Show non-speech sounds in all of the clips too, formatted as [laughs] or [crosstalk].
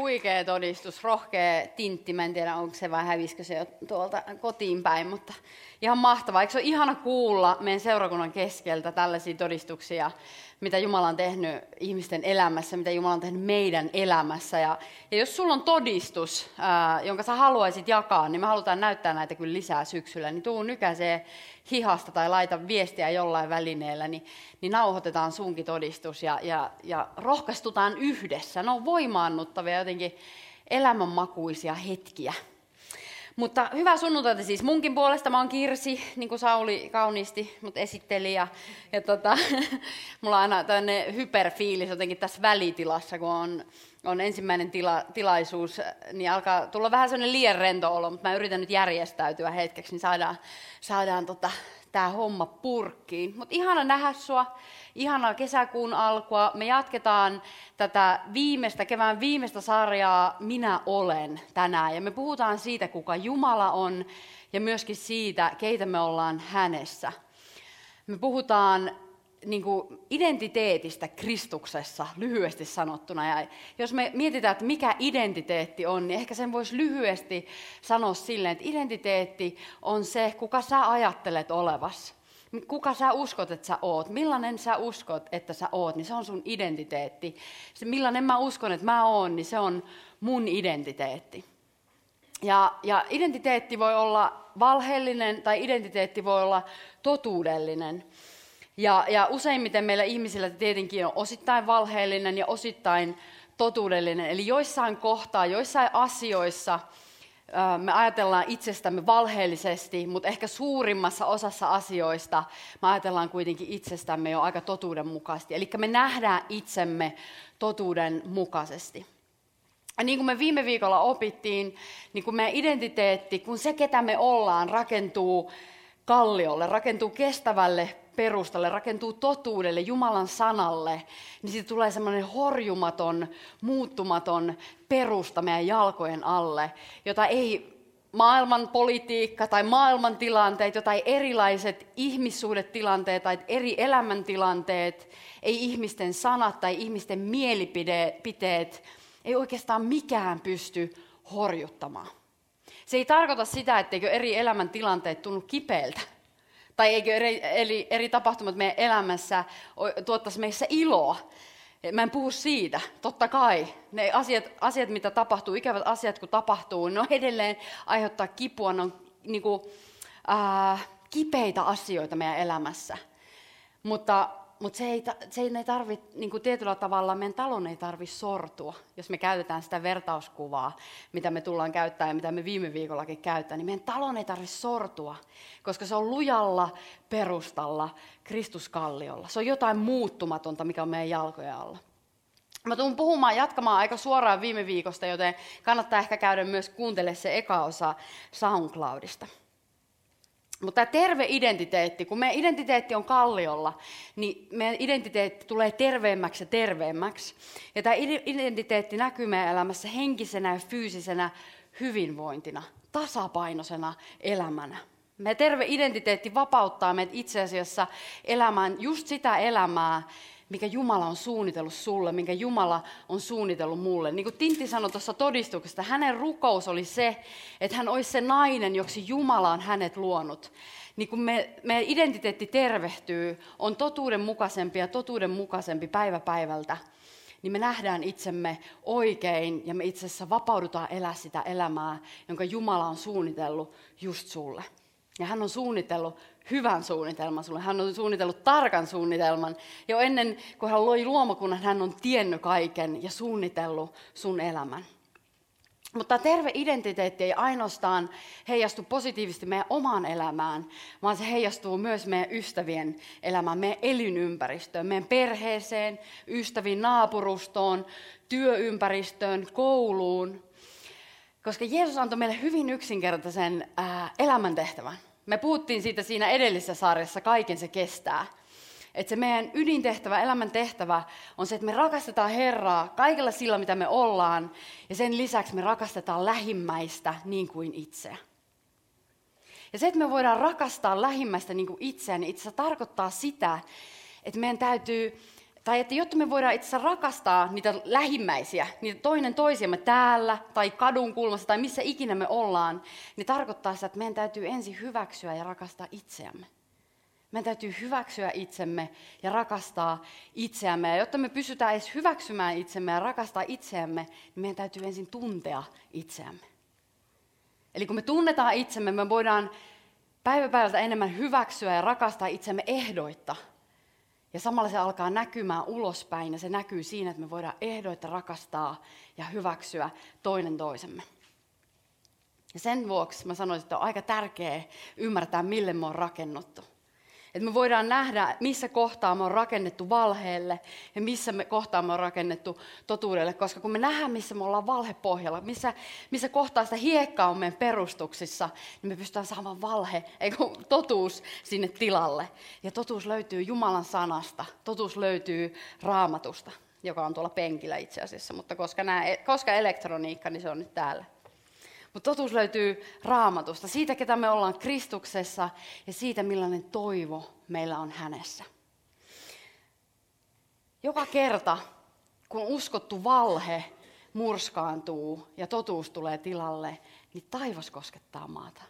Huikea todistus, rohkea tintti. Mä en tiedä, onko se vai hävisikö se jo tuolta kotiin päin, mutta ihan mahtavaa. Eikö se ole ihana kuulla meidän seurakunnan keskeltä tällaisia todistuksia, mitä Jumala on tehnyt ihmisten elämässä, mitä Jumala on tehnyt meidän elämässä. Ja, ja jos sulla on todistus, ää, jonka sä haluaisit jakaa, niin me halutaan näyttää näitä kyllä lisää syksyllä, niin tuu nykäisee hihasta tai laita viestiä jollain välineellä, niin, niin nauhoitetaan sunkin todistus ja, ja, ja rohkaistutaan yhdessä. Ne on voimaannuttavia jotenkin elämänmakuisia hetkiä. Mutta hyvää sunnuntaita siis munkin puolesta. Mä oon Kirsi, niin kuin Sauli kauniisti mut esitteli. Ja, ja tota, [laughs] mulla on aina tämmöinen hyperfiilis jotenkin tässä välitilassa, kun on, on ensimmäinen tila, tilaisuus, niin alkaa tulla vähän sellainen liian rento olo, mutta mä yritän nyt järjestäytyä hetkeksi, niin saadaan, saadaan tota, tämä homma purkkiin. Mutta ihana nähdä sua, ihana kesäkuun alkua. Me jatketaan tätä viimeistä, kevään viimeistä sarjaa Minä olen tänään. Ja me puhutaan siitä, kuka Jumala on ja myöskin siitä, keitä me ollaan hänessä. Me puhutaan niin kuin identiteetistä Kristuksessa lyhyesti sanottuna. Ja jos me mietitään, että mikä identiteetti on, niin ehkä sen voisi lyhyesti sanoa silleen, että identiteetti on se, kuka sä ajattelet olevas. Kuka sä uskot, että sä oot, millainen sä uskot, että sä oot, niin se on sun identiteetti. Se millainen mä uskon, että mä oon, niin se on mun identiteetti. Ja, ja identiteetti voi olla valheellinen tai identiteetti voi olla totuudellinen. Ja, ja useimmiten meillä ihmisillä tietenkin on osittain valheellinen ja osittain totuudellinen. Eli joissain kohtaa, joissain asioissa me ajatellaan itsestämme valheellisesti, mutta ehkä suurimmassa osassa asioista me ajatellaan kuitenkin itsestämme jo aika totuudenmukaisesti. Eli me nähdään itsemme totuudenmukaisesti. Ja niin kuin me viime viikolla opittiin, niin kun meidän identiteetti, kun se ketä me ollaan, rakentuu kalliolle, rakentuu kestävälle perustalle, rakentuu totuudelle, Jumalan sanalle, niin siitä tulee semmoinen horjumaton, muuttumaton perusta meidän jalkojen alle, jota ei maailman politiikka tai maailman tilanteet, ei erilaiset ihmissuhdetilanteet tai eri elämäntilanteet, ei ihmisten sanat tai ihmisten mielipiteet, ei oikeastaan mikään pysty horjuttamaan. Se ei tarkoita sitä, etteikö eri elämäntilanteet tunnu kipeältä tai eikö eri, eri, eri tapahtumat meidän elämässä tuottaisi meissä iloa. Mä en puhu siitä, totta kai. Ne asiat, asiat, mitä tapahtuu, ikävät asiat kun tapahtuu, ne on edelleen aiheuttaa kipua, ne on niin kuin, äh, kipeitä asioita meidän elämässä. Mutta mutta se ei, se ei tarvi, niin kuin tietyllä tavalla meidän talon ei tarvitse sortua, jos me käytetään sitä vertauskuvaa, mitä me tullaan käyttämään ja mitä me viime viikollakin käytetään, niin meidän talon ei tarvitse sortua, koska se on lujalla perustalla Kristuskalliolla. Se on jotain muuttumatonta, mikä on meidän jalkojen alla. Mä tulen puhumaan, jatkamaan aika suoraan viime viikosta, joten kannattaa ehkä käydä myös kuuntelemaan se eka osa SoundCloudista. Mutta tämä terve identiteetti, kun meidän identiteetti on kalliolla, niin meidän identiteetti tulee terveemmäksi ja terveemmäksi. Ja tämä identiteetti näkyy meidän elämässä henkisenä ja fyysisenä hyvinvointina, tasapainoisena elämänä. Meidän terve identiteetti vapauttaa meidät itse asiassa elämään just sitä elämää, mikä Jumala on suunnitellut sulle, minkä Jumala on suunnitellut mulle. Niin kuin Tintti sanoi tuossa todistuksesta, hänen rukous oli se, että hän olisi se nainen, joksi Jumala on hänet luonut. Niin kun me, meidän identiteetti tervehtyy, on totuudenmukaisempi ja totuudenmukaisempi päivä päivältä, niin me nähdään itsemme oikein ja me itse asiassa vapaudutaan elää sitä elämää, jonka Jumala on suunnitellut just sulle. Ja hän on suunnitellut hyvän suunnitelman sulle. Hän on suunnitellut tarkan suunnitelman. Jo ennen kuin hän loi luomakunnan, hän on tiennyt kaiken ja suunnitellut sun elämän. Mutta terve identiteetti ei ainoastaan heijastu positiivisesti meidän omaan elämään, vaan se heijastuu myös meidän ystävien elämään, meidän elinympäristöön, meidän perheeseen, ystäviin, naapurustoon, työympäristöön, kouluun. Koska Jeesus antoi meille hyvin yksinkertaisen ää, elämäntehtävän. Me puhuttiin siitä siinä edellisessä sarjassa, kaiken se kestää. Että se meidän ydintehtävä, elämän tehtävä on se, että me rakastetaan Herraa kaikella sillä, mitä me ollaan. Ja sen lisäksi me rakastetaan lähimmäistä niin kuin itseä. Ja se, että me voidaan rakastaa lähimmäistä niin kuin itseä, niin itse tarkoittaa sitä, että meidän täytyy, tai että jotta me voidaan itse rakastaa niitä lähimmäisiä, niitä toinen toisiamme täällä, tai kadun kulmassa, tai missä ikinä me ollaan, niin tarkoittaa sitä, että meidän täytyy ensin hyväksyä ja rakastaa itseämme. Meidän täytyy hyväksyä itsemme ja rakastaa itseämme. Ja jotta me pysytään edes hyväksymään itsemme ja rakastaa itseämme, niin meidän täytyy ensin tuntea itseämme. Eli kun me tunnetaan itsemme, me voidaan päivä päivältä enemmän hyväksyä ja rakastaa itsemme ehdoitta. Ja samalla se alkaa näkymään ulospäin ja se näkyy siinä, että me voidaan ehdoitta rakastaa ja hyväksyä toinen toisemme. Ja sen vuoksi mä sanoisin, että on aika tärkeää ymmärtää, mille me on rakennuttu. Että me voidaan nähdä, missä kohtaa me on rakennettu valheelle ja missä me kohtaa me on rakennettu totuudelle. Koska kun me nähdään, missä me ollaan valhepohjalla, missä, missä kohtaa sitä hiekkaa on meidän perustuksissa, niin me pystytään saamaan valhe, ei totuus sinne tilalle. Ja totuus löytyy Jumalan sanasta, totuus löytyy raamatusta, joka on tuolla penkillä itse asiassa. Mutta koska, nämä, koska elektroniikka, niin se on nyt täällä. Mutta totuus löytyy raamatusta, siitä ketä me ollaan Kristuksessa ja siitä millainen toivo meillä on hänessä. Joka kerta, kun uskottu valhe murskaantuu ja totuus tulee tilalle, niin taivas koskettaa maata.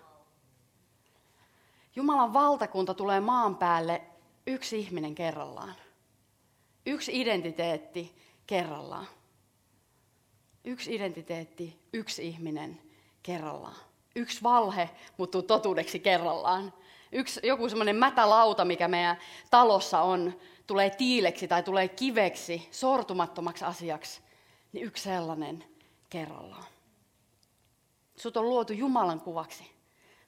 Jumalan valtakunta tulee maan päälle yksi ihminen kerrallaan. Yksi identiteetti kerrallaan. Yksi identiteetti, yksi ihminen kerrallaan. Yksi valhe muuttuu totuudeksi kerrallaan. Yksi, joku semmoinen mätälauta, mikä meidän talossa on, tulee tiileksi tai tulee kiveksi, sortumattomaksi asiaksi, niin yksi sellainen kerrallaan. Sut on luotu Jumalan kuvaksi,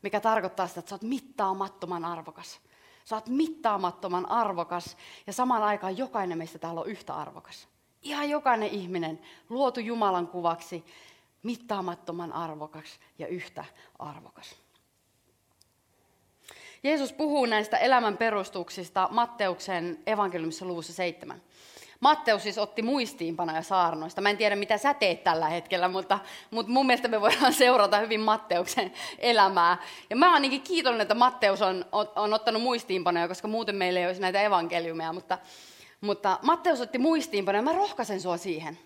mikä tarkoittaa sitä, että sä oot mittaamattoman arvokas. Sä oot mittaamattoman arvokas ja samaan aikaan jokainen meistä täällä on yhtä arvokas. Ihan jokainen ihminen luotu Jumalan kuvaksi mittaamattoman arvokas ja yhtä arvokas. Jeesus puhuu näistä elämän perustuksista Matteuksen evankeliumissa luvussa 7. Matteus siis otti muistiinpanoja saarnoista. Mä en tiedä, mitä sä teet tällä hetkellä, mutta, mutta mun mielestä me voidaan [laughs] seurata hyvin Matteuksen elämää. Ja mä oon ainakin kiitollinen, että Matteus on, on, on ottanut muistiinpanoja, koska muuten meillä ei olisi näitä evankeliumeja. Mutta, mutta Matteus otti muistiinpanoja ja mä rohkaisen sua siihen.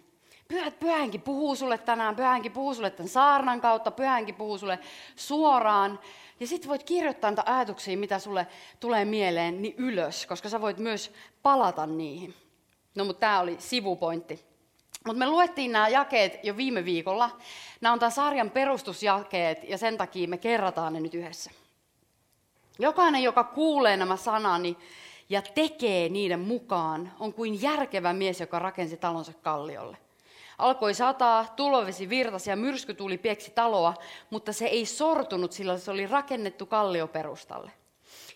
Pyhä, pyhänkin puhuu sulle tänään, pyhänkin puhuu sulle tämän saarnan kautta, pyhänkin puhuu sulle suoraan. Ja sitten voit kirjoittaa niitä ajatuksia, mitä sulle tulee mieleen, niin ylös, koska sä voit myös palata niihin. No mutta tämä oli sivupointti. Mutta me luettiin nämä jakeet jo viime viikolla. Nämä on tämän sarjan perustusjakeet ja sen takia me kerrataan ne nyt yhdessä. Jokainen, joka kuulee nämä sanani ja tekee niiden mukaan, on kuin järkevä mies, joka rakensi talonsa kalliolle. Alkoi sataa, tulovesi virtasi ja myrsky tuli pieksi taloa, mutta se ei sortunut, sillä se oli rakennettu kallioperustalle.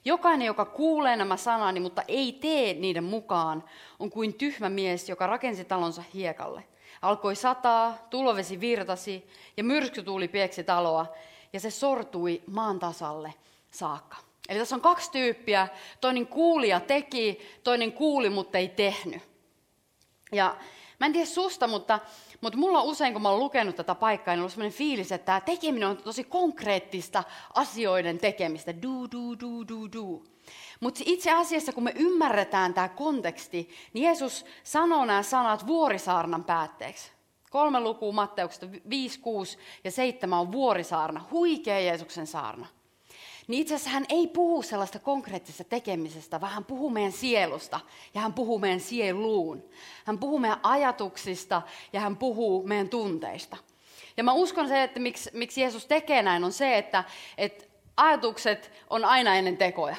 Jokainen, joka kuulee nämä sanani, mutta ei tee niiden mukaan, on kuin tyhmä mies, joka rakensi talonsa hiekalle. Alkoi sataa, tulovesi virtasi ja myrsky tuli pieksi taloa, ja se sortui maan tasalle saakka. Eli tässä on kaksi tyyppiä. Toinen kuulija teki, toinen kuuli, mutta ei tehnyt. Ja Mä en tiedä susta, mutta, mutta mulla usein, kun mä oon lukenut tätä paikkaa, niin on sellainen fiilis, että tämä tekeminen on tosi konkreettista asioiden tekemistä. Du, du, du, du, du. Mutta itse asiassa, kun me ymmärretään tämä konteksti, niin Jeesus sanoo nämä sanat vuorisaarnan päätteeksi. Kolme lukua Matteuksesta, 5, 6 ja 7 on vuorisaarna, huikea Jeesuksen saarna niin itse asiassa hän ei puhu sellaista konkreettisesta tekemisestä, vaan hän puhuu meidän sielusta ja hän puhuu meidän sieluun. Hän puhuu meidän ajatuksista ja hän puhuu meidän tunteista. Ja mä uskon se, että miksi, miksi Jeesus tekee näin, on se, että, että ajatukset on aina ennen tekoja.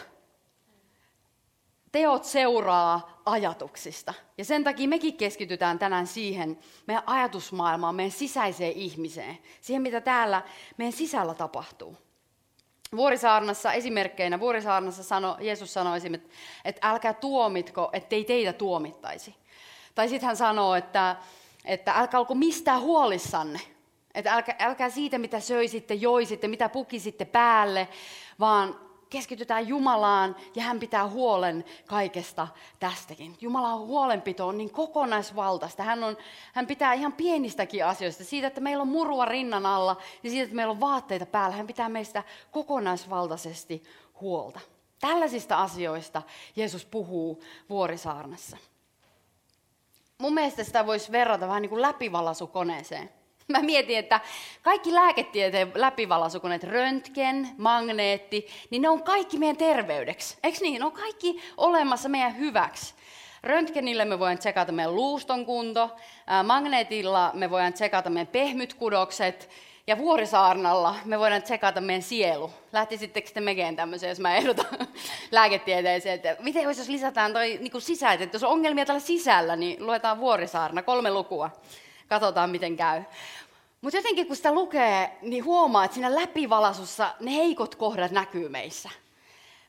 teot seuraa ajatuksista. Ja sen takia mekin keskitytään tänään siihen meidän ajatusmaailmaan, meidän sisäiseen ihmiseen, siihen mitä täällä meidän sisällä tapahtuu. Vuorisaarnassa esimerkkeinä, Vuorisaarnassa sano, Jeesus sanoi esimerkiksi, että älkää tuomitko, ettei teitä tuomittaisi. Tai sitten hän sanoo, että, että älkää olko mistään huolissanne. Että älkää, älkää siitä, mitä söisitte, joisitte, mitä pukisitte päälle, vaan keskitytään Jumalaan ja hän pitää huolen kaikesta tästäkin. Jumalan huolenpito on niin kokonaisvaltaista. Hän, on, hän pitää ihan pienistäkin asioista. Siitä, että meillä on murua rinnan alla ja siitä, että meillä on vaatteita päällä. Hän pitää meistä kokonaisvaltaisesti huolta. Tällaisista asioista Jeesus puhuu vuorisaarnassa. Mun mielestä sitä voisi verrata vähän niin kuin läpivalasukoneeseen. Mä mietin, että kaikki lääketieteen läpivalasukoneet, röntgen, magneetti, niin ne on kaikki meidän terveydeksi. Eikö niin? Ne on kaikki olemassa meidän hyväksi. Röntgenillä me voidaan tsekata meidän luuston kunto, magneetilla me voidaan tsekata meidän pehmytkudokset, ja vuorisaarnalla me voidaan tsekata meidän sielu. Lähtisittekö te mekeen tämmöisen, jos mä ehdotan [laughs] lääketieteeseen, että miten jos lisätään toi niin sisäitä, että jos on ongelmia tällä sisällä, niin luetaan vuorisaarna, kolme lukua. Katsotaan, miten käy. Mutta jotenkin kun sitä lukee, niin huomaa, että siinä läpivalasussa ne heikot kohdat näkyy meissä.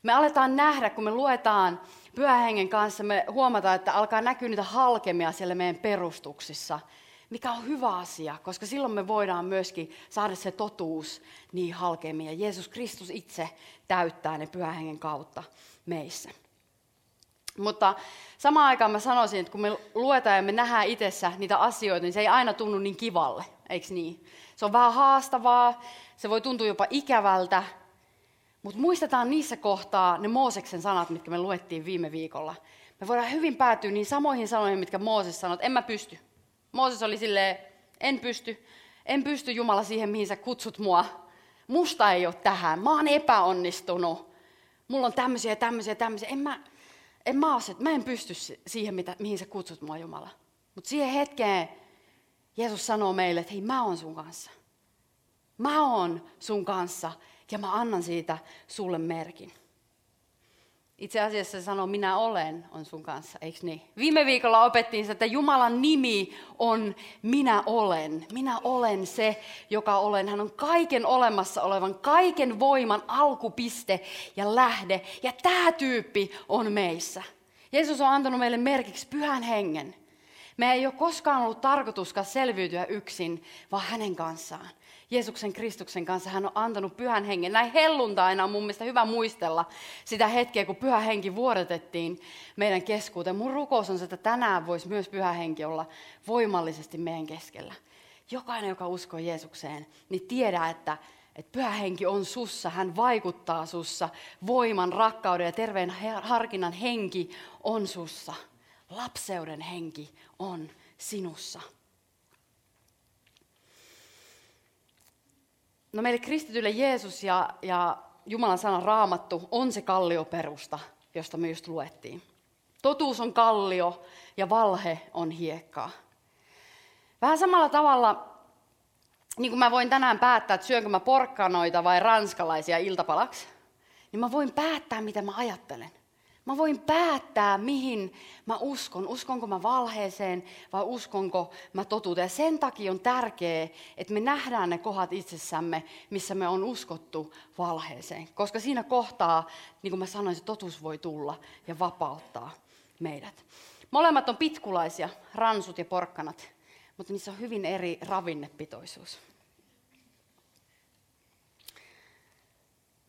Me aletaan nähdä, kun me luetaan pyhähengen kanssa, me huomataan, että alkaa näkyä niitä halkemia siellä meidän perustuksissa, mikä on hyvä asia, koska silloin me voidaan myöskin saada se totuus niin halkemia. Jeesus Kristus itse täyttää ne pyhähengen kautta meissä. Mutta samaan aikaan mä sanoisin, että kun me luetaan ja me nähdään itsessä niitä asioita, niin se ei aina tunnu niin kivalle, eikö niin? Se on vähän haastavaa, se voi tuntua jopa ikävältä, mutta muistetaan niissä kohtaa ne Mooseksen sanat, mitkä me luettiin viime viikolla. Me voidaan hyvin päätyä niin samoihin sanoihin, mitkä Mooses sanoi, että en mä pysty. Mooses oli silleen, en pysty, en pysty Jumala siihen, mihin sä kutsut mua. Musta ei ole tähän, mä oon epäonnistunut. Mulla on tämmöisiä, tämmöisiä, tämmöisiä. En mä, en mä, ole, mä en pysty siihen, mitä, mihin sä kutsut mua Jumala. Mutta siihen hetkeen Jeesus sanoo meille, että hei mä oon sun kanssa. Mä oon sun kanssa ja mä annan siitä sulle merkin. Itse asiassa sanoo, minä olen, on sun kanssa, eikö niin? Viime viikolla opettiin että Jumalan nimi on minä olen. Minä olen se, joka olen. Hän on kaiken olemassa olevan, kaiken voiman alkupiste ja lähde. Ja tämä tyyppi on meissä. Jeesus on antanut meille merkiksi pyhän hengen. Me ei ole koskaan ollut tarkoituskaan selviytyä yksin, vaan hänen kanssaan. Jeesuksen Kristuksen kanssa hän on antanut pyhän hengen. Näin helluntaina on mun mielestä hyvä muistella sitä hetkeä, kun pyhä henki vuodatettiin meidän keskuuteen. Mun rukous on se, että tänään voisi myös pyhä henki olla voimallisesti meidän keskellä. Jokainen, joka uskoo Jeesukseen, niin tiedä, että, että pyhä henki on sussa, hän vaikuttaa sussa. Voiman, rakkauden ja terveen harkinnan henki on sussa. Lapseuden henki on sinussa. No meille kristityille Jeesus ja, ja Jumalan sana raamattu on se kallioperusta, josta me just luettiin. Totuus on kallio ja valhe on hiekkaa. Vähän samalla tavalla, niin kuin mä voin tänään päättää, että syönkö mä porkkanoita vai ranskalaisia iltapalaksi, niin mä voin päättää, mitä mä ajattelen. Mä voin päättää, mihin mä uskon. Uskonko mä valheeseen vai uskonko mä totuuteen. Ja sen takia on tärkeää, että me nähdään ne kohdat itsessämme, missä me on uskottu valheeseen. Koska siinä kohtaa, niin kuin mä sanoin, se totuus voi tulla ja vapauttaa meidät. Molemmat on pitkulaisia, ransut ja porkkanat, mutta niissä on hyvin eri ravinnepitoisuus.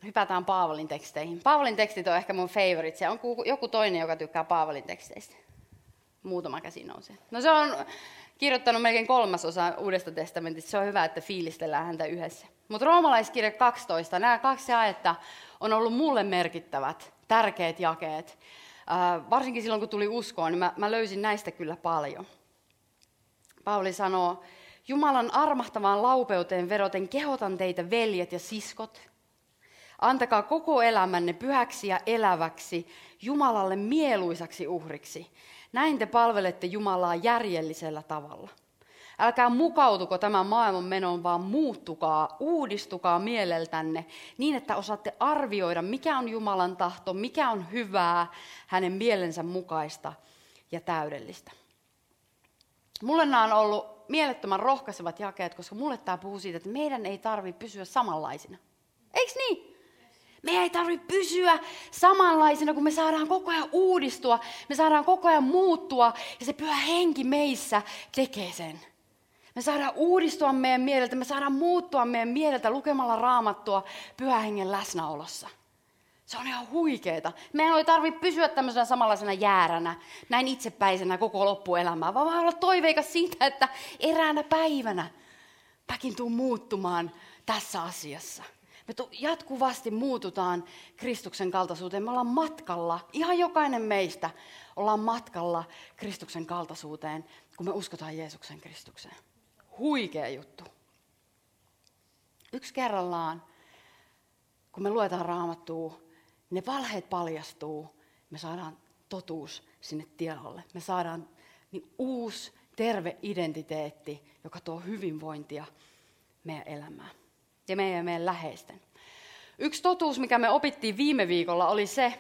Hypätään Paavalin teksteihin. Paavalin tekstit on ehkä mun favorite. Se on joku toinen, joka tykkää Paavalin teksteistä. Muutama käsi nousee. No se on kirjoittanut melkein kolmasosa Uudesta testamentista. Se on hyvä, että fiilistellään häntä yhdessä. Mutta roomalaiskirja 12, nämä kaksi jaetta on ollut mulle merkittävät, tärkeät jakeet. Äh, varsinkin silloin, kun tuli uskoon, niin mä, mä löysin näistä kyllä paljon. Pauli sanoo, Jumalan armahtavaan laupeuteen veroten kehotan teitä veljet ja siskot – Antakaa koko elämänne pyhäksi ja eläväksi, Jumalalle mieluisaksi uhriksi. Näin te palvelette Jumalaa järjellisellä tavalla. Älkää mukautuko tämän maailman menoon, vaan muuttukaa, uudistukaa mieleltänne niin, että osaatte arvioida, mikä on Jumalan tahto, mikä on hyvää, hänen mielensä mukaista ja täydellistä. Mulle nämä on ollut mielettömän rohkaisevat jakeet, koska mulle tämä puhuu siitä, että meidän ei tarvitse pysyä samanlaisina. Eiks niin? Me ei tarvitse pysyä samanlaisena, kun me saadaan koko ajan uudistua, me saadaan koko ajan muuttua ja se pyhä henki meissä tekee sen. Me saadaan uudistua meidän mieleltä, me saadaan muuttua meidän mieleltä lukemalla raamattua pyhä hengen läsnäolossa. Se on ihan huikeeta. Meidän ei tarvitse pysyä tämmöisenä samanlaisena jääränä, näin itsepäisenä koko loppuelämää, vaan olla toiveikas siitä, että eräänä päivänä mäkin tuun muuttumaan tässä asiassa. Me jatkuvasti muututaan Kristuksen kaltaisuuteen. Me ollaan matkalla, ihan jokainen meistä ollaan matkalla Kristuksen kaltaisuuteen, kun me uskotaan Jeesuksen Kristukseen. Huikea juttu. Yksi kerrallaan, kun me luetaan raamattua, ne valheet paljastuu, me saadaan totuus sinne tiedolle. Me saadaan niin uusi, terve identiteetti, joka tuo hyvinvointia meidän elämään ja meidän ja meidän läheisten. Yksi totuus, mikä me opittiin viime viikolla, oli se,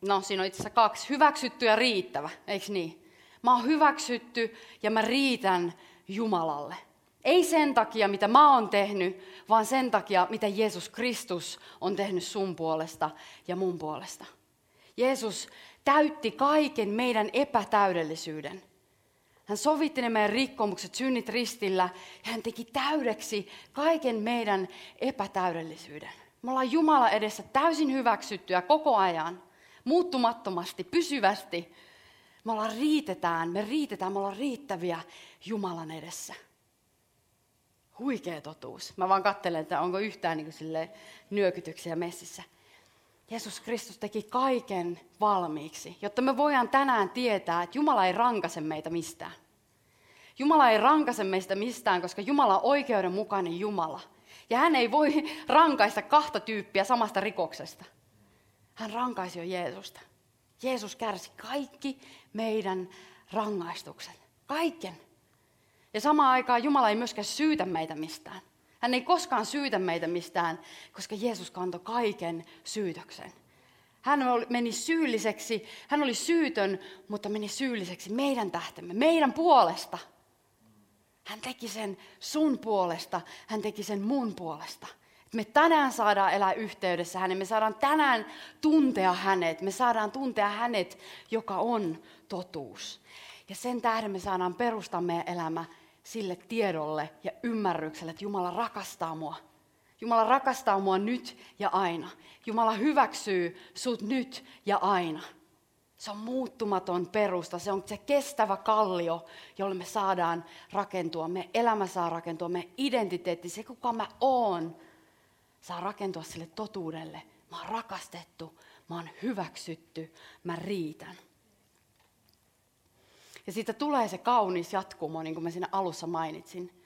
no siinä on itse asiassa kaksi, hyväksytty ja riittävä, eikö niin? Mä oon hyväksytty ja mä riitän Jumalalle. Ei sen takia, mitä mä oon tehnyt, vaan sen takia, mitä Jeesus Kristus on tehnyt sun puolesta ja mun puolesta. Jeesus täytti kaiken meidän epätäydellisyyden. Hän sovitti ne meidän rikkomukset, synnit ristillä ja hän teki täydeksi kaiken meidän epätäydellisyyden. Me ollaan Jumala edessä täysin hyväksyttyä koko ajan, muuttumattomasti, pysyvästi. Me ollaan riitetään, me riitetään, me ollaan riittäviä Jumalan edessä. Huikea totuus. Mä vaan katselen, että onko yhtään niin kuin nyökytyksiä messissä. Jeesus Kristus teki kaiken valmiiksi, jotta me voidaan tänään tietää, että Jumala ei rankase meitä mistään. Jumala ei rankase meistä mistään, koska Jumala on oikeudenmukainen Jumala. Ja hän ei voi rankaista kahta tyyppiä samasta rikoksesta. Hän rankaisi jo Jeesusta. Jeesus kärsi kaikki meidän rangaistukset. Kaiken. Ja samaan aikaan Jumala ei myöskään syytä meitä mistään. Hän ei koskaan syytä meitä mistään, koska Jeesus kantoi kaiken syytöksen. Hän meni syylliseksi, hän oli syytön, mutta meni syylliseksi meidän tähtemme, meidän puolesta. Hän teki sen sun puolesta, hän teki sen mun puolesta. Me tänään saadaan elää yhteydessä hänen, me saadaan tänään tuntea hänet, me saadaan tuntea hänet, joka on totuus. Ja sen tähden me saadaan perustaa meidän elämä sille tiedolle ja ymmärrykselle, että Jumala rakastaa mua. Jumala rakastaa mua nyt ja aina. Jumala hyväksyy sut nyt ja aina. Se on muuttumaton perusta, se on se kestävä kallio, jolle me saadaan rakentua. Me elämä saa rakentua, me identiteetti, se kuka mä oon, saa rakentua sille totuudelle. Mä oon rakastettu, mä oon hyväksytty, mä riitän. Ja siitä tulee se kaunis jatkumo, niin kuin mä siinä alussa mainitsin.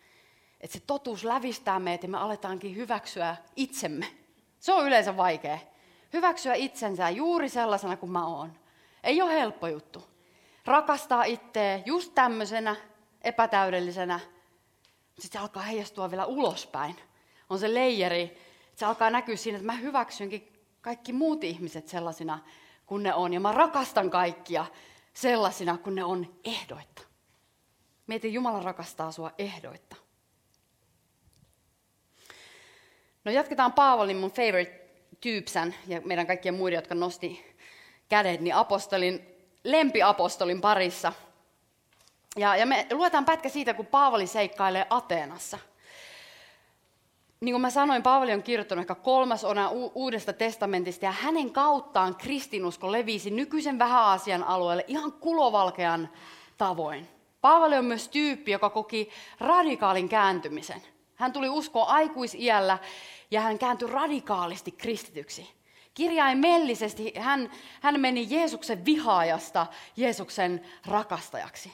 Että se totuus lävistää meitä ja me aletaankin hyväksyä itsemme. Se on yleensä vaikea. Hyväksyä itsensä juuri sellaisena kuin mä oon. Ei ole helppo juttu. Rakastaa itseä just tämmöisenä epätäydellisenä. Sitten se alkaa heijastua vielä ulospäin. On se leijeri. Se alkaa näkyä siinä, että mä hyväksynkin kaikki muut ihmiset sellaisina kuin ne on. Ja mä rakastan kaikkia sellaisina kuin ne on ehdoitta. Mieti, Jumala rakastaa sua ehdoitta. No jatketaan Paavolin mun favorite tyypsän ja meidän kaikkien muiden, jotka nosti kädet, niin apostolin, lempiapostolin parissa. Ja, ja me luetaan pätkä siitä, kun Paavali seikkailee Ateenassa – niin kuin mä sanoin, Paavali on kirjoittanut ehkä kolmas ona uudesta testamentista, ja hänen kauttaan kristinusko levisi nykyisen vähäasian alueelle ihan kulovalkean tavoin. Paavali on myös tyyppi, joka koki radikaalin kääntymisen. Hän tuli uskoa aikuisiällä ja hän kääntyi radikaalisti kristityksi. Kirjaimellisesti hän, hän meni Jeesuksen vihaajasta Jeesuksen rakastajaksi.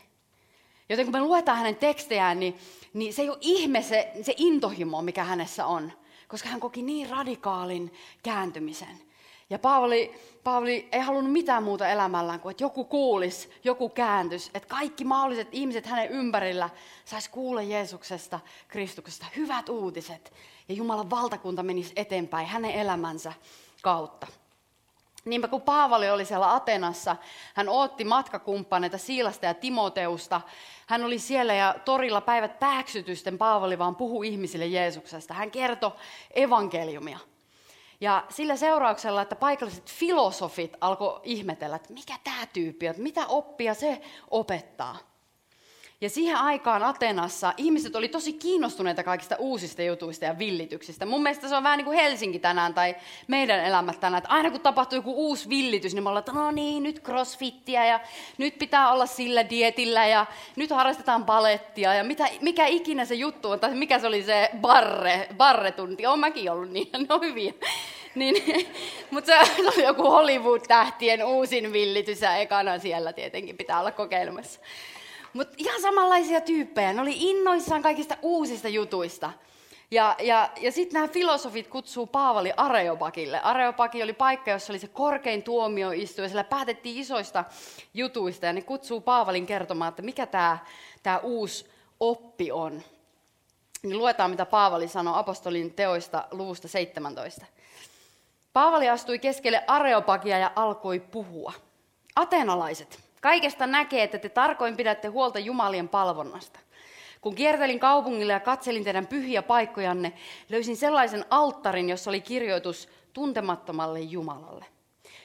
Joten kun me luetaan hänen tekstejään, niin, niin se ei ole ihme se, se intohimo, mikä hänessä on, koska hän koki niin radikaalin kääntymisen. Ja Paavali, Paavali ei halunnut mitään muuta elämällään kuin, että joku kuulisi, joku kääntys, että kaikki mahdolliset ihmiset hänen ympärillä saisi kuulla Jeesuksesta, Kristuksesta, hyvät uutiset. Ja Jumalan valtakunta menisi eteenpäin hänen elämänsä kautta. Niinpä kun Paavali oli siellä Atenassa, hän otti matkakumppaneita Siilasta ja Timoteusta. Hän oli siellä ja torilla päivät pääksytysten Paavali vaan puhui ihmisille Jeesuksesta. Hän kertoi evankeliumia. Ja sillä seurauksella, että paikalliset filosofit alkoi ihmetellä, että mikä tämä tyyppi on, mitä oppia se opettaa. Ja siihen aikaan Atenassa ihmiset oli tosi kiinnostuneita kaikista uusista jutuista ja villityksistä. Mun mielestä se on vähän niin kuin Helsinki tänään tai meidän elämät tänään, että aina kun tapahtuu joku uusi villitys, niin me ollaan, että no niin, nyt crossfittiä ja nyt pitää olla sillä dietillä ja nyt harrastetaan palettia ja mitä, mikä ikinä se juttu on, tai mikä se oli se barre, barretunti, on mäkin ollut niin, [laughs] ne hyviä. Niin, [laughs] mutta se [laughs] oli joku Hollywood-tähtien uusin villitys ja ekana siellä tietenkin pitää olla kokeilemassa. Mutta ihan samanlaisia tyyppejä. Ne oli innoissaan kaikista uusista jutuista. Ja, ja, ja sitten nämä filosofit kutsuu Paavali Areopakille. Areopaki oli paikka, jossa oli se korkein tuomioistuin, ja siellä päätettiin isoista jutuista, ja ne kutsuu Paavalin kertomaan, että mikä tämä tää uusi oppi on. Niin luetaan, mitä Paavali sanoi apostolin teoista luvusta 17. Paavali astui keskelle Areopagia ja alkoi puhua. Atenalaiset, Kaikesta näkee, että te tarkoin pidätte huolta Jumalien palvonnasta. Kun kiertelin kaupungille ja katselin teidän pyhiä paikkojanne, löysin sellaisen alttarin, jossa oli kirjoitus tuntemattomalle Jumalalle.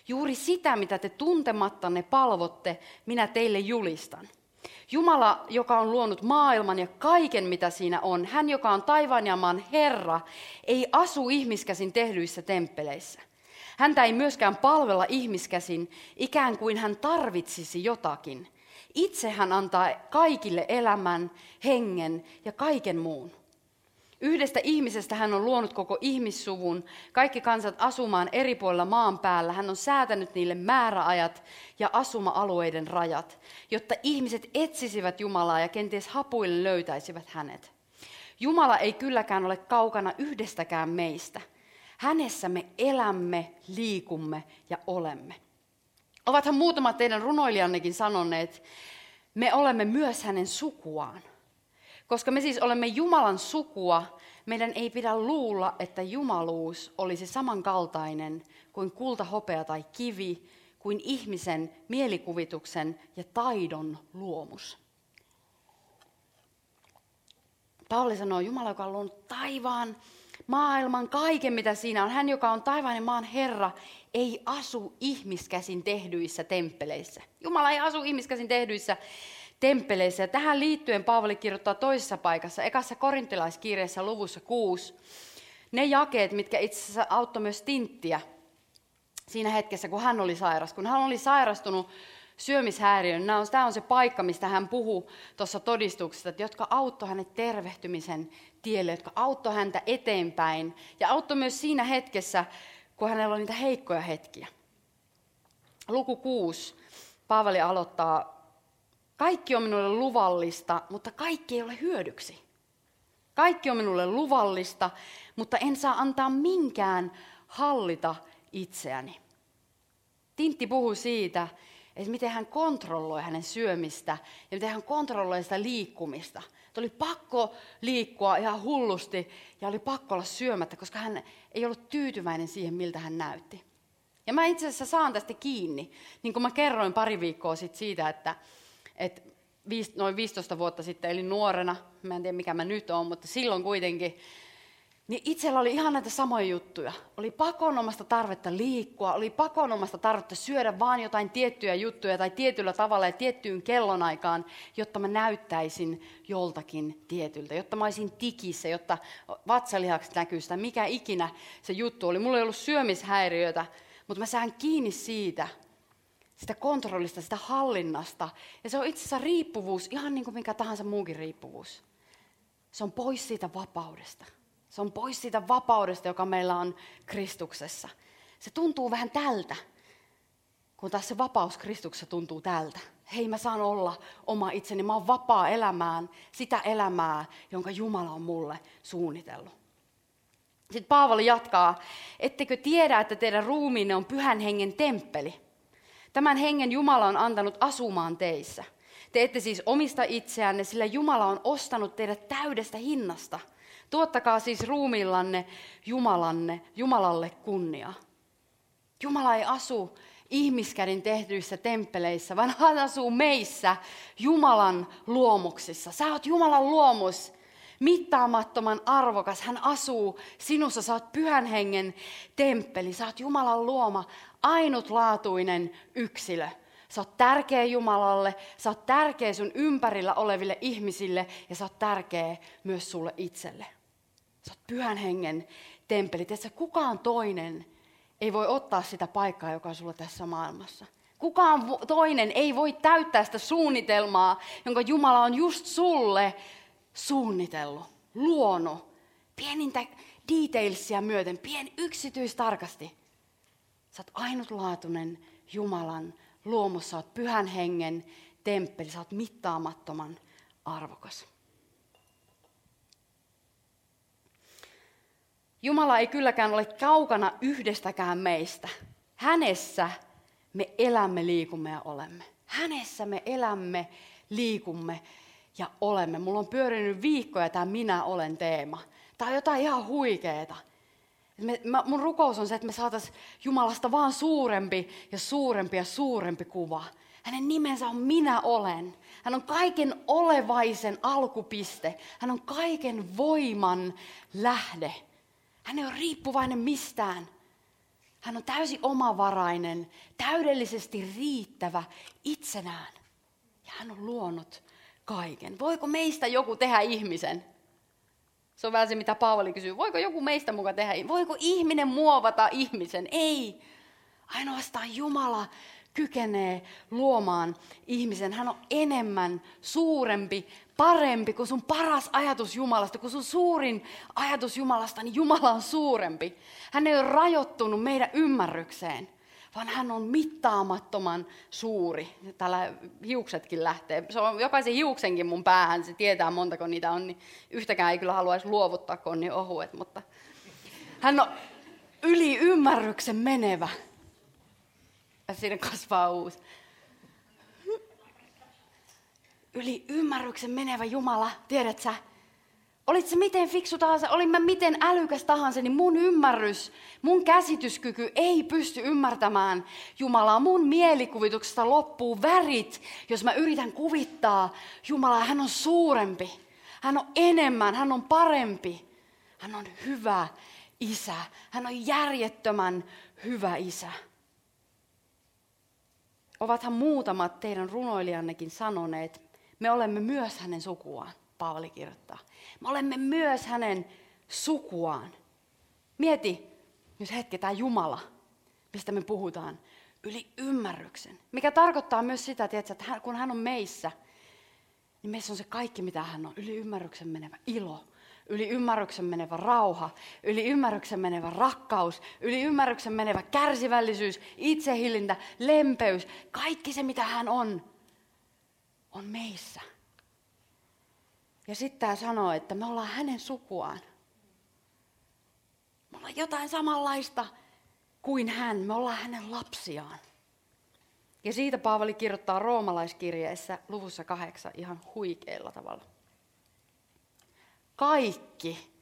Juuri sitä, mitä te tuntemattanne palvotte, minä teille julistan. Jumala, joka on luonut maailman ja kaiken, mitä siinä on, hän, joka on taivaan ja maan Herra, ei asu ihmiskäsin tehdyissä temppeleissä. Häntä ei myöskään palvella ihmiskäsin, ikään kuin hän tarvitsisi jotakin. Itse hän antaa kaikille elämän, hengen ja kaiken muun. Yhdestä ihmisestä hän on luonut koko ihmissuvun, kaikki kansat asumaan eri puolilla maan päällä. Hän on säätänyt niille määräajat ja asuma-alueiden rajat, jotta ihmiset etsisivät Jumalaa ja kenties hapuille löytäisivät hänet. Jumala ei kylläkään ole kaukana yhdestäkään meistä – Hänessä me elämme, liikumme ja olemme. Ovathan muutamat teidän runoilijannekin sanoneet, me olemme myös hänen sukuaan. Koska me siis olemme Jumalan sukua, meidän ei pidä luulla, että jumaluus olisi samankaltainen kuin kulta, hopea tai kivi, kuin ihmisen mielikuvituksen ja taidon luomus. Pauli sanoo, Jumala, joka on luonut taivaan, maailman, kaiken mitä siinä on. Hän, joka on taivaan ja maan Herra, ei asu ihmiskäsin tehdyissä temppeleissä. Jumala ei asu ihmiskäsin tehdyissä temppeleissä. Ja tähän liittyen Paavali kirjoittaa toisessa paikassa, ekassa korintilaiskirjassa luvussa 6, ne jakeet, mitkä itse asiassa auttoi myös Tinttiä siinä hetkessä, kun hän oli sairas. Kun hän oli sairastunut syömishäiriön. Tämä on se paikka, mistä hän puhuu tuossa todistuksessa, että jotka auttoi hänet tervehtymisen tielle, jotka auttoi häntä eteenpäin. Ja auttoi myös siinä hetkessä, kun hänellä oli niitä heikkoja hetkiä. Luku 6. Paavali aloittaa, kaikki on minulle luvallista, mutta kaikki ei ole hyödyksi. Kaikki on minulle luvallista, mutta en saa antaa minkään hallita itseäni. Tintti puhuu siitä, että miten hän kontrolloi hänen syömistä ja miten hän kontrolloi sitä liikkumista. Että oli pakko liikkua ihan hullusti ja oli pakko olla syömättä, koska hän ei ollut tyytyväinen siihen, miltä hän näytti. Ja mä itse asiassa saan tästä kiinni, niin kuin mä kerroin pari viikkoa sitten siitä, että, että noin 15 vuotta sitten, eli nuorena, mä en tiedä mikä mä nyt oon, mutta silloin kuitenkin niin itsellä oli ihan näitä samoja juttuja. Oli pakonomasta tarvetta liikkua, oli pakonomasta tarvetta syödä vaan jotain tiettyjä juttuja tai tietyllä tavalla ja tiettyyn kellonaikaan, jotta mä näyttäisin joltakin tietyltä, jotta mä olisin tikissä, jotta vatsalihakset näkyy sitä, mikä ikinä se juttu oli. Mulla ei ollut syömishäiriötä, mutta mä sään kiinni siitä, sitä kontrollista, sitä hallinnasta. Ja se on itse asiassa riippuvuus, ihan niin kuin mikä tahansa muukin riippuvuus. Se on pois siitä vapaudesta. Se on pois siitä vapaudesta, joka meillä on Kristuksessa. Se tuntuu vähän tältä, kun taas se vapaus Kristuksessa tuntuu tältä. Hei, mä saan olla oma itseni, mä oon vapaa elämään sitä elämää, jonka Jumala on mulle suunnitellut. Sitten Paavali jatkaa, ettekö tiedä, että teidän ruumiinne on pyhän hengen temppeli? Tämän hengen Jumala on antanut asumaan teissä. Te ette siis omista itseänne, sillä Jumala on ostanut teidät täydestä hinnasta. Tuottakaa siis ruumiillanne Jumalanne, Jumalalle kunnia. Jumala ei asu ihmiskädin tehdyissä temppeleissä, vaan hän asuu meissä Jumalan luomuksissa. Sä oot Jumalan luomus, mittaamattoman arvokas. Hän asuu sinussa, sä oot pyhän hengen temppeli, sä oot Jumalan luoma, ainutlaatuinen yksilö. Sä oot tärkeä Jumalalle, sä oot tärkeä sun ympärillä oleville ihmisille ja sä oot tärkeä myös sulle itselle. Sä oot pyhän hengen temppeli. Tiedätkö, kukaan toinen ei voi ottaa sitä paikkaa, joka on sulla tässä maailmassa. Kukaan toinen ei voi täyttää sitä suunnitelmaa, jonka Jumala on just sulle suunnitellut, luonut. Pienintä detailsia myöten, pien yksityistarkasti. Sä oot ainutlaatuinen Jumalan luomus, sä oot pyhän hengen temppeli, sä oot mittaamattoman arvokas. Jumala ei kylläkään ole kaukana yhdestäkään meistä. Hänessä me elämme, liikumme ja olemme. Hänessä me elämme, liikumme ja olemme. Mulla on pyörinyt viikkoja tämä minä olen teema. Tämä on jotain ihan huikeeta. Me, mä, mun rukous on se, että me saataisiin Jumalasta vaan suurempi ja suurempi ja suurempi kuva. Hänen nimensä on minä olen. Hän on kaiken olevaisen alkupiste. Hän on kaiken voiman lähde. Hän ei ole riippuvainen mistään. Hän on täysin omavarainen, täydellisesti riittävä itsenään. Ja hän on luonut kaiken. Voiko meistä joku tehdä ihmisen? Se on vähän se, mitä Paavali kysyy. Voiko joku meistä mukaan tehdä? Voiko ihminen muovata ihmisen? Ei. Ainoastaan Jumala kykenee luomaan ihmisen. Hän on enemmän, suurempi, parempi kuin sun paras ajatus Jumalasta, kun sun suurin ajatus Jumalasta, niin Jumala on suurempi. Hän ei ole rajoittunut meidän ymmärrykseen, vaan hän on mittaamattoman suuri. Täällä hiuksetkin lähtee. Se on jokaisen hiuksenkin mun päähän, se tietää montako niitä on, niin yhtäkään ei kyllä haluaisi luovuttaa, kun on niin ohuet, mutta hän on yli ymmärryksen menevä. Ja siinä kasvaa uusi yli ymmärryksen menevä Jumala, tiedät sä? Olit se miten fiksu tahansa, olin mä miten älykäs tahansa, niin mun ymmärrys, mun käsityskyky ei pysty ymmärtämään Jumalaa. Mun mielikuvituksesta loppuu värit, jos mä yritän kuvittaa Jumalaa. Hän on suurempi, hän on enemmän, hän on parempi. Hän on hyvä isä, hän on järjettömän hyvä isä. Ovathan muutamat teidän runoilijannekin sanoneet, me olemme myös hänen sukuaan, Paavali kirjoittaa. Me olemme myös hänen sukuaan. Mieti nyt hetki tämä Jumala, mistä me puhutaan, yli ymmärryksen. Mikä tarkoittaa myös sitä, tiedätkö, että kun hän on meissä, niin meissä on se kaikki, mitä hän on. Yli ymmärryksen menevä ilo, yli ymmärryksen menevä rauha, yli ymmärryksen menevä rakkaus, yli ymmärryksen menevä kärsivällisyys, itsehillintä, lempeys, kaikki se, mitä hän on, on meissä. Ja sitten tämä sanoo, että me ollaan hänen sukuaan. Me ollaan jotain samanlaista kuin hän. Me ollaan hänen lapsiaan. Ja siitä Paavali kirjoittaa roomalaiskirjeessä luvussa kahdeksan ihan huikealla tavalla. Kaikki,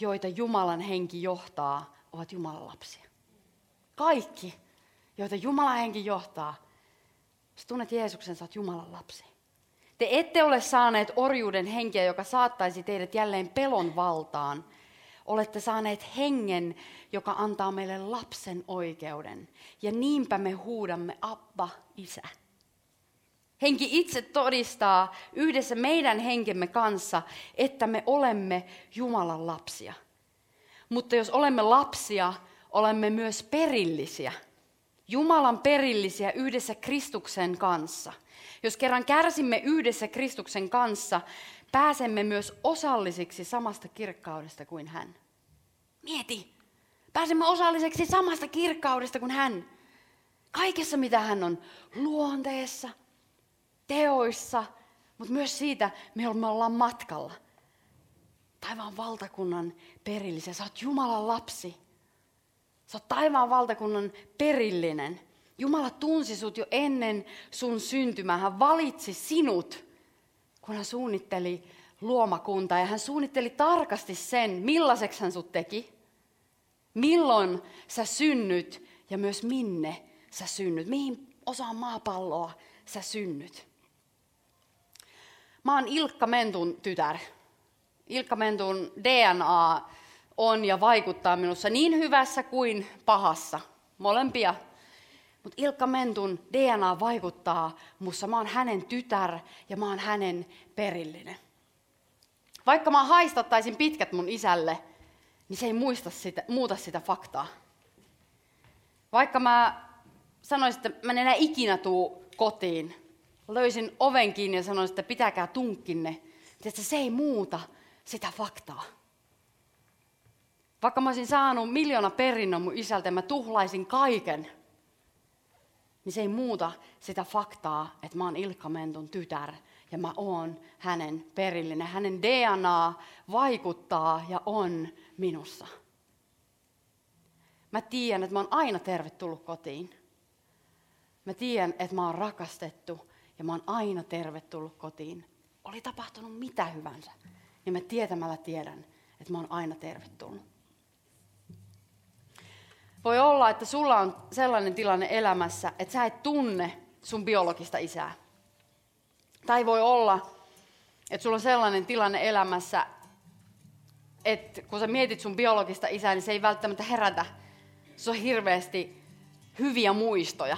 joita Jumalan henki johtaa, ovat Jumalan lapsia. Kaikki, joita Jumalan henki johtaa, jos tunnet Jeesuksen, sä oot Jumalan lapsi. Te ette ole saaneet orjuuden henkeä, joka saattaisi teidät jälleen pelon valtaan. Olette saaneet hengen, joka antaa meille lapsen oikeuden. Ja niinpä me huudamme Abba, Isä. Henki itse todistaa yhdessä meidän henkemme kanssa, että me olemme Jumalan lapsia. Mutta jos olemme lapsia, olemme myös perillisiä. Jumalan perillisiä yhdessä Kristuksen kanssa – jos kerran kärsimme yhdessä Kristuksen kanssa, pääsemme myös osallisiksi samasta kirkkaudesta kuin hän. Mieti, pääsemme osalliseksi samasta kirkkaudesta kuin hän. Kaikessa, mitä hän on, luonteessa, teoissa, mutta myös siitä, me ollaan matkalla. taivaan valtakunnan perillisiä. Sä oot Jumalan lapsi. Sä oot taivaan valtakunnan perillinen. Jumala tunsi sut jo ennen sun syntymää. Hän valitsi sinut, kun hän suunnitteli luomakuntaa. Ja hän suunnitteli tarkasti sen, millaiseksi hän sut teki. Milloin sä synnyt ja myös minne sä synnyt. Mihin osaan maapalloa sä synnyt. Mä oon Ilkka Mentun tytär. Ilkka Mentun DNA on ja vaikuttaa minussa niin hyvässä kuin pahassa. Molempia. Mutta Ilkka Mentun DNA vaikuttaa mussa. Mä oon hänen tytär ja mä oon hänen perillinen. Vaikka mä haistattaisin pitkät mun isälle, niin se ei muista sitä, muuta sitä faktaa. Vaikka mä sanoisin, että mä en enää ikinä tuu kotiin, löysin oven kiinni ja sanoin, että pitäkää tunkkinne, että se ei muuta sitä faktaa. Vaikka mä olisin saanut miljoona perinnön mun isältä ja mä tuhlaisin kaiken, niin se ei muuta sitä faktaa, että mä oon Ilkka Mentun tytär ja mä oon hänen perillinen. Hänen DNA vaikuttaa ja on minussa. Mä tiedän, että mä oon aina tervetullut kotiin. Mä tiedän, että mä oon rakastettu ja mä oon aina tervetullut kotiin. Oli tapahtunut mitä hyvänsä, niin mä tietämällä tiedän, että mä oon aina tervetullut. Voi olla, että sulla on sellainen tilanne elämässä, että sä et tunne sun biologista isää. Tai voi olla, että sulla on sellainen tilanne elämässä, että kun sä mietit sun biologista isää, niin se ei välttämättä herätä se on hirveästi hyviä muistoja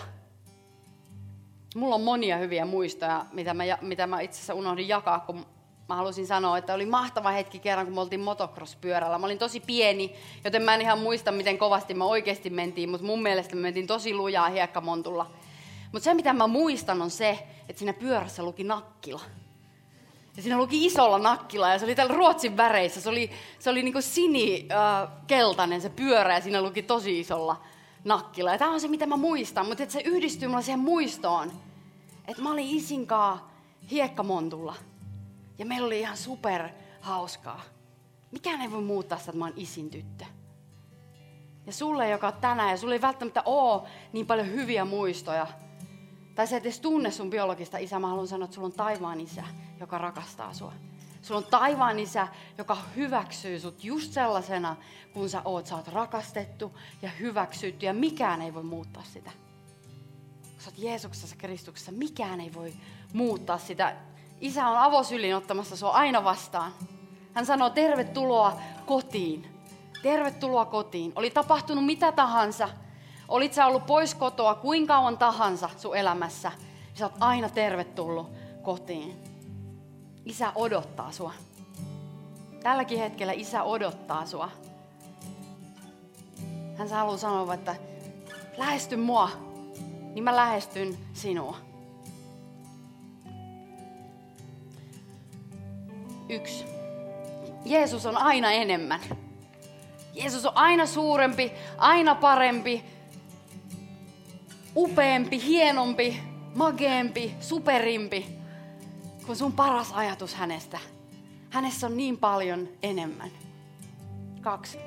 Mulla on monia hyviä muistoja, mitä mä, mitä mä itse asiassa unohdin jakaa, kun mä halusin sanoa, että oli mahtava hetki kerran, kun me oltiin motocross-pyörällä. Mä olin tosi pieni, joten mä en ihan muista, miten kovasti me oikeasti mentiin, mutta mun mielestä me mentiin tosi lujaa hiekkamontulla. Mutta se, mitä mä muistan, on se, että siinä pyörässä luki nakkila. Ja siinä luki isolla nakkila ja se oli täällä Ruotsin väreissä. Se oli, se oli niinku sini-keltainen äh, se pyörä ja siinä luki tosi isolla nakkila. Ja tämä on se, mitä mä muistan, mutta se yhdistyy mulle siihen muistoon, että mä olin isinkaa hiekkamontulla. Ja meillä oli ihan super hauskaa. Mikään ei voi muuttaa sitä, että mä oon isin tyttö. Ja sulle, joka on tänään, ja sulle ei välttämättä ole niin paljon hyviä muistoja, tai sä et edes tunne sun biologista isää, mä haluan sanoa, että sulla on taivaan isä, joka rakastaa sua. Sulla on taivaan isä, joka hyväksyy sut just sellaisena, kun sä oot. Sä oot rakastettu ja hyväksytty ja mikään ei voi muuttaa sitä. Kun sä oot Jeesuksessa Kristuksessa, mikään ei voi muuttaa sitä. Isä on avosylin ottamassa sua aina vastaan. Hän sanoo tervetuloa kotiin. Tervetuloa kotiin. Oli tapahtunut mitä tahansa. Olit sä ollut pois kotoa kuinka kauan tahansa sun elämässä. Sä oot aina tervetullut kotiin. Isä odottaa sua. Tälläkin hetkellä isä odottaa sua. Hän haluaa sanoa, että lähesty mua, niin mä lähestyn sinua. Yksi. Jeesus on aina enemmän. Jeesus on aina suurempi, aina parempi, upeampi, hienompi, mageempi, superimpi kuin sun paras ajatus hänestä. Hänessä on niin paljon enemmän. Kaksi.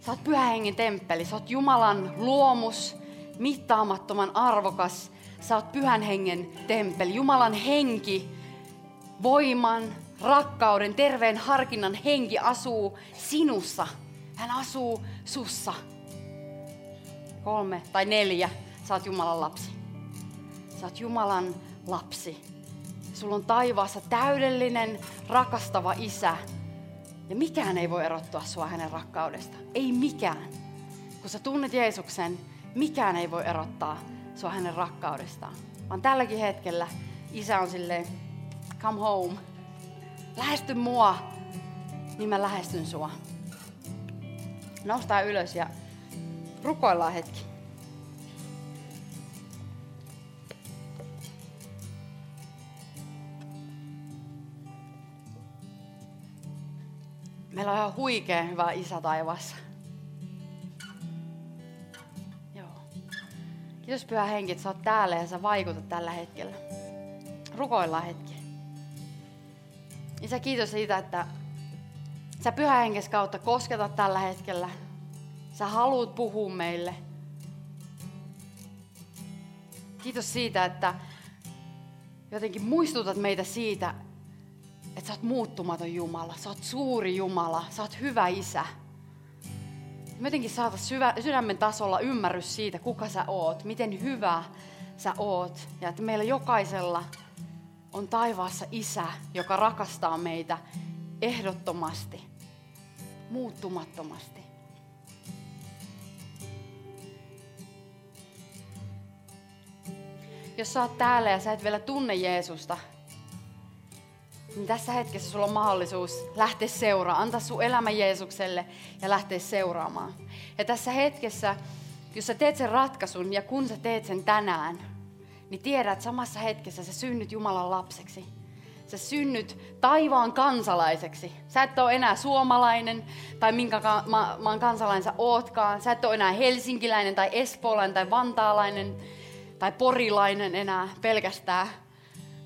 Sä oot pyhä hengen temppeli, sä oot Jumalan luomus, mittaamattoman arvokas. Sä oot pyhän hengen temppeli, Jumalan henki, voiman, rakkauden, terveen harkinnan henki asuu sinussa. Hän asuu sussa. Kolme tai neljä, sä oot Jumalan lapsi. Sä oot Jumalan lapsi. Sulla on taivaassa täydellinen, rakastava isä. Ja mikään ei voi erottua sua hänen rakkaudesta. Ei mikään. Kun sä tunnet Jeesuksen, mikään ei voi erottaa sua hänen rakkaudestaan. Vaan tälläkin hetkellä isä on silleen, come home. Lähesty mua, niin mä lähestyn sua. Noustaan ylös ja rukoillaan hetki. Meillä on ihan huikean hyvä isä taivassa. Joo. Kiitos Pyhä Henki, että sä oot täällä ja sä vaikutat tällä hetkellä. Rukoillaan hetki. Isä, kiitos siitä, että sä pyhä henkes kautta kosketat tällä hetkellä. Sä haluut puhua meille. Kiitos siitä, että jotenkin muistutat meitä siitä, että sä oot muuttumaton Jumala, sä oot suuri Jumala, sä oot hyvä isä. Me jotenkin saata syvä, sydämen tasolla ymmärrys siitä, kuka sä oot, miten hyvä sä oot. Ja että meillä jokaisella on taivaassa isä, joka rakastaa meitä ehdottomasti, muuttumattomasti. Jos sä oot täällä ja sä et vielä tunne Jeesusta, niin tässä hetkessä sulla on mahdollisuus lähteä seuraamaan, antaa sun elämä Jeesukselle ja lähteä seuraamaan. Ja tässä hetkessä, jos sä teet sen ratkaisun ja kun sä teet sen tänään, niin tiedät, että samassa hetkessä sä synnyt Jumalan lapseksi. Sä synnyt taivaan kansalaiseksi. Sä et ole enää suomalainen tai minkä ma- maan kansalainen sä ootkaan. Sä et ole enää helsinkiläinen tai espoolainen tai vantaalainen tai porilainen enää pelkästään.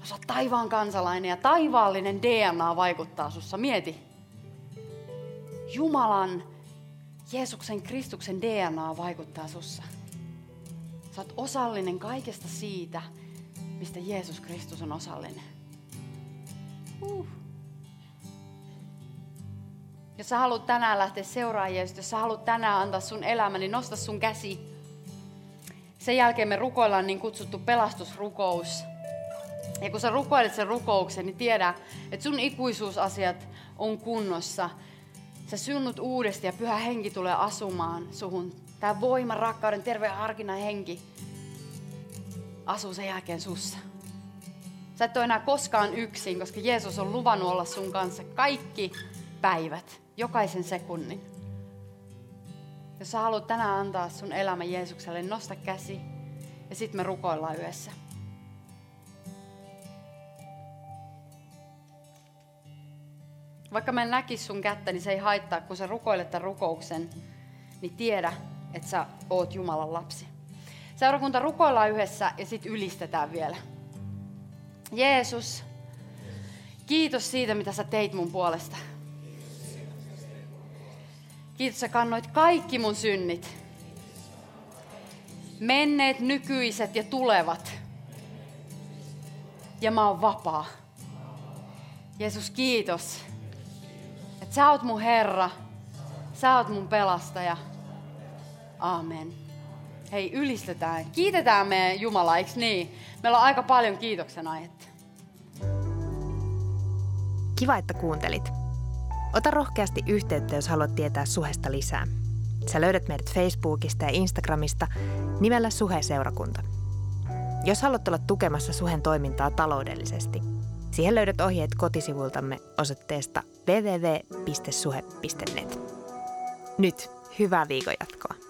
Sä oot taivaan kansalainen ja taivaallinen DNA vaikuttaa sussa. Mieti. Jumalan, Jeesuksen, Kristuksen DNA vaikuttaa sussa. Sä oot osallinen kaikesta siitä, mistä Jeesus Kristus on osallinen. Uh. Jos sä haluat tänään lähteä seuraamaan Jeesusta, jos sä haluat tänään antaa sun elämä, niin nosta sun käsi. Sen jälkeen me rukoillaan niin kutsuttu pelastusrukous. Ja kun sä rukoilet sen rukouksen, niin tiedä, että sun ikuisuusasiat on kunnossa. Sä synnut uudesti ja pyhä henki tulee asumaan suhun. Tämä voima, rakkauden, terveen harkinnan henki asuu sen jälkeen sussa. Sä et ole enää koskaan yksin, koska Jeesus on luvannut olla sun kanssa kaikki päivät, jokaisen sekunnin. Jos sä haluat tänään antaa sun elämä Jeesukselle, nosta käsi ja sitten me rukoillaan yhdessä. Vaikka mä en näkisi sun kättä, niin se ei haittaa, kun sä rukoilet tämän rukouksen, niin tiedä, että sä oot Jumalan lapsi. Seurakunta rukoillaan yhdessä ja sitten ylistetään vielä. Jeesus, kiitos siitä, mitä sä teit mun puolesta. Kiitos, sä kannoit kaikki mun synnit. Menneet, nykyiset ja tulevat. Ja mä oon vapaa. Jeesus, kiitos. Että sä oot mun Herra. Sä oot mun pelastaja. Amen. Hei, ylistetään. Kiitetään meidän Jumala, eikö niin? Meillä on aika paljon kiitoksen aihetta. Kiva, että kuuntelit. Ota rohkeasti yhteyttä, jos haluat tietää Suhesta lisää. Sä löydät meidät Facebookista ja Instagramista nimellä Suhe-seurakunta. Jos haluat olla tukemassa Suhen toimintaa taloudellisesti, siihen löydät ohjeet kotisivultamme osoitteesta www.suhe.net. Nyt hyvää viikon jatkoa.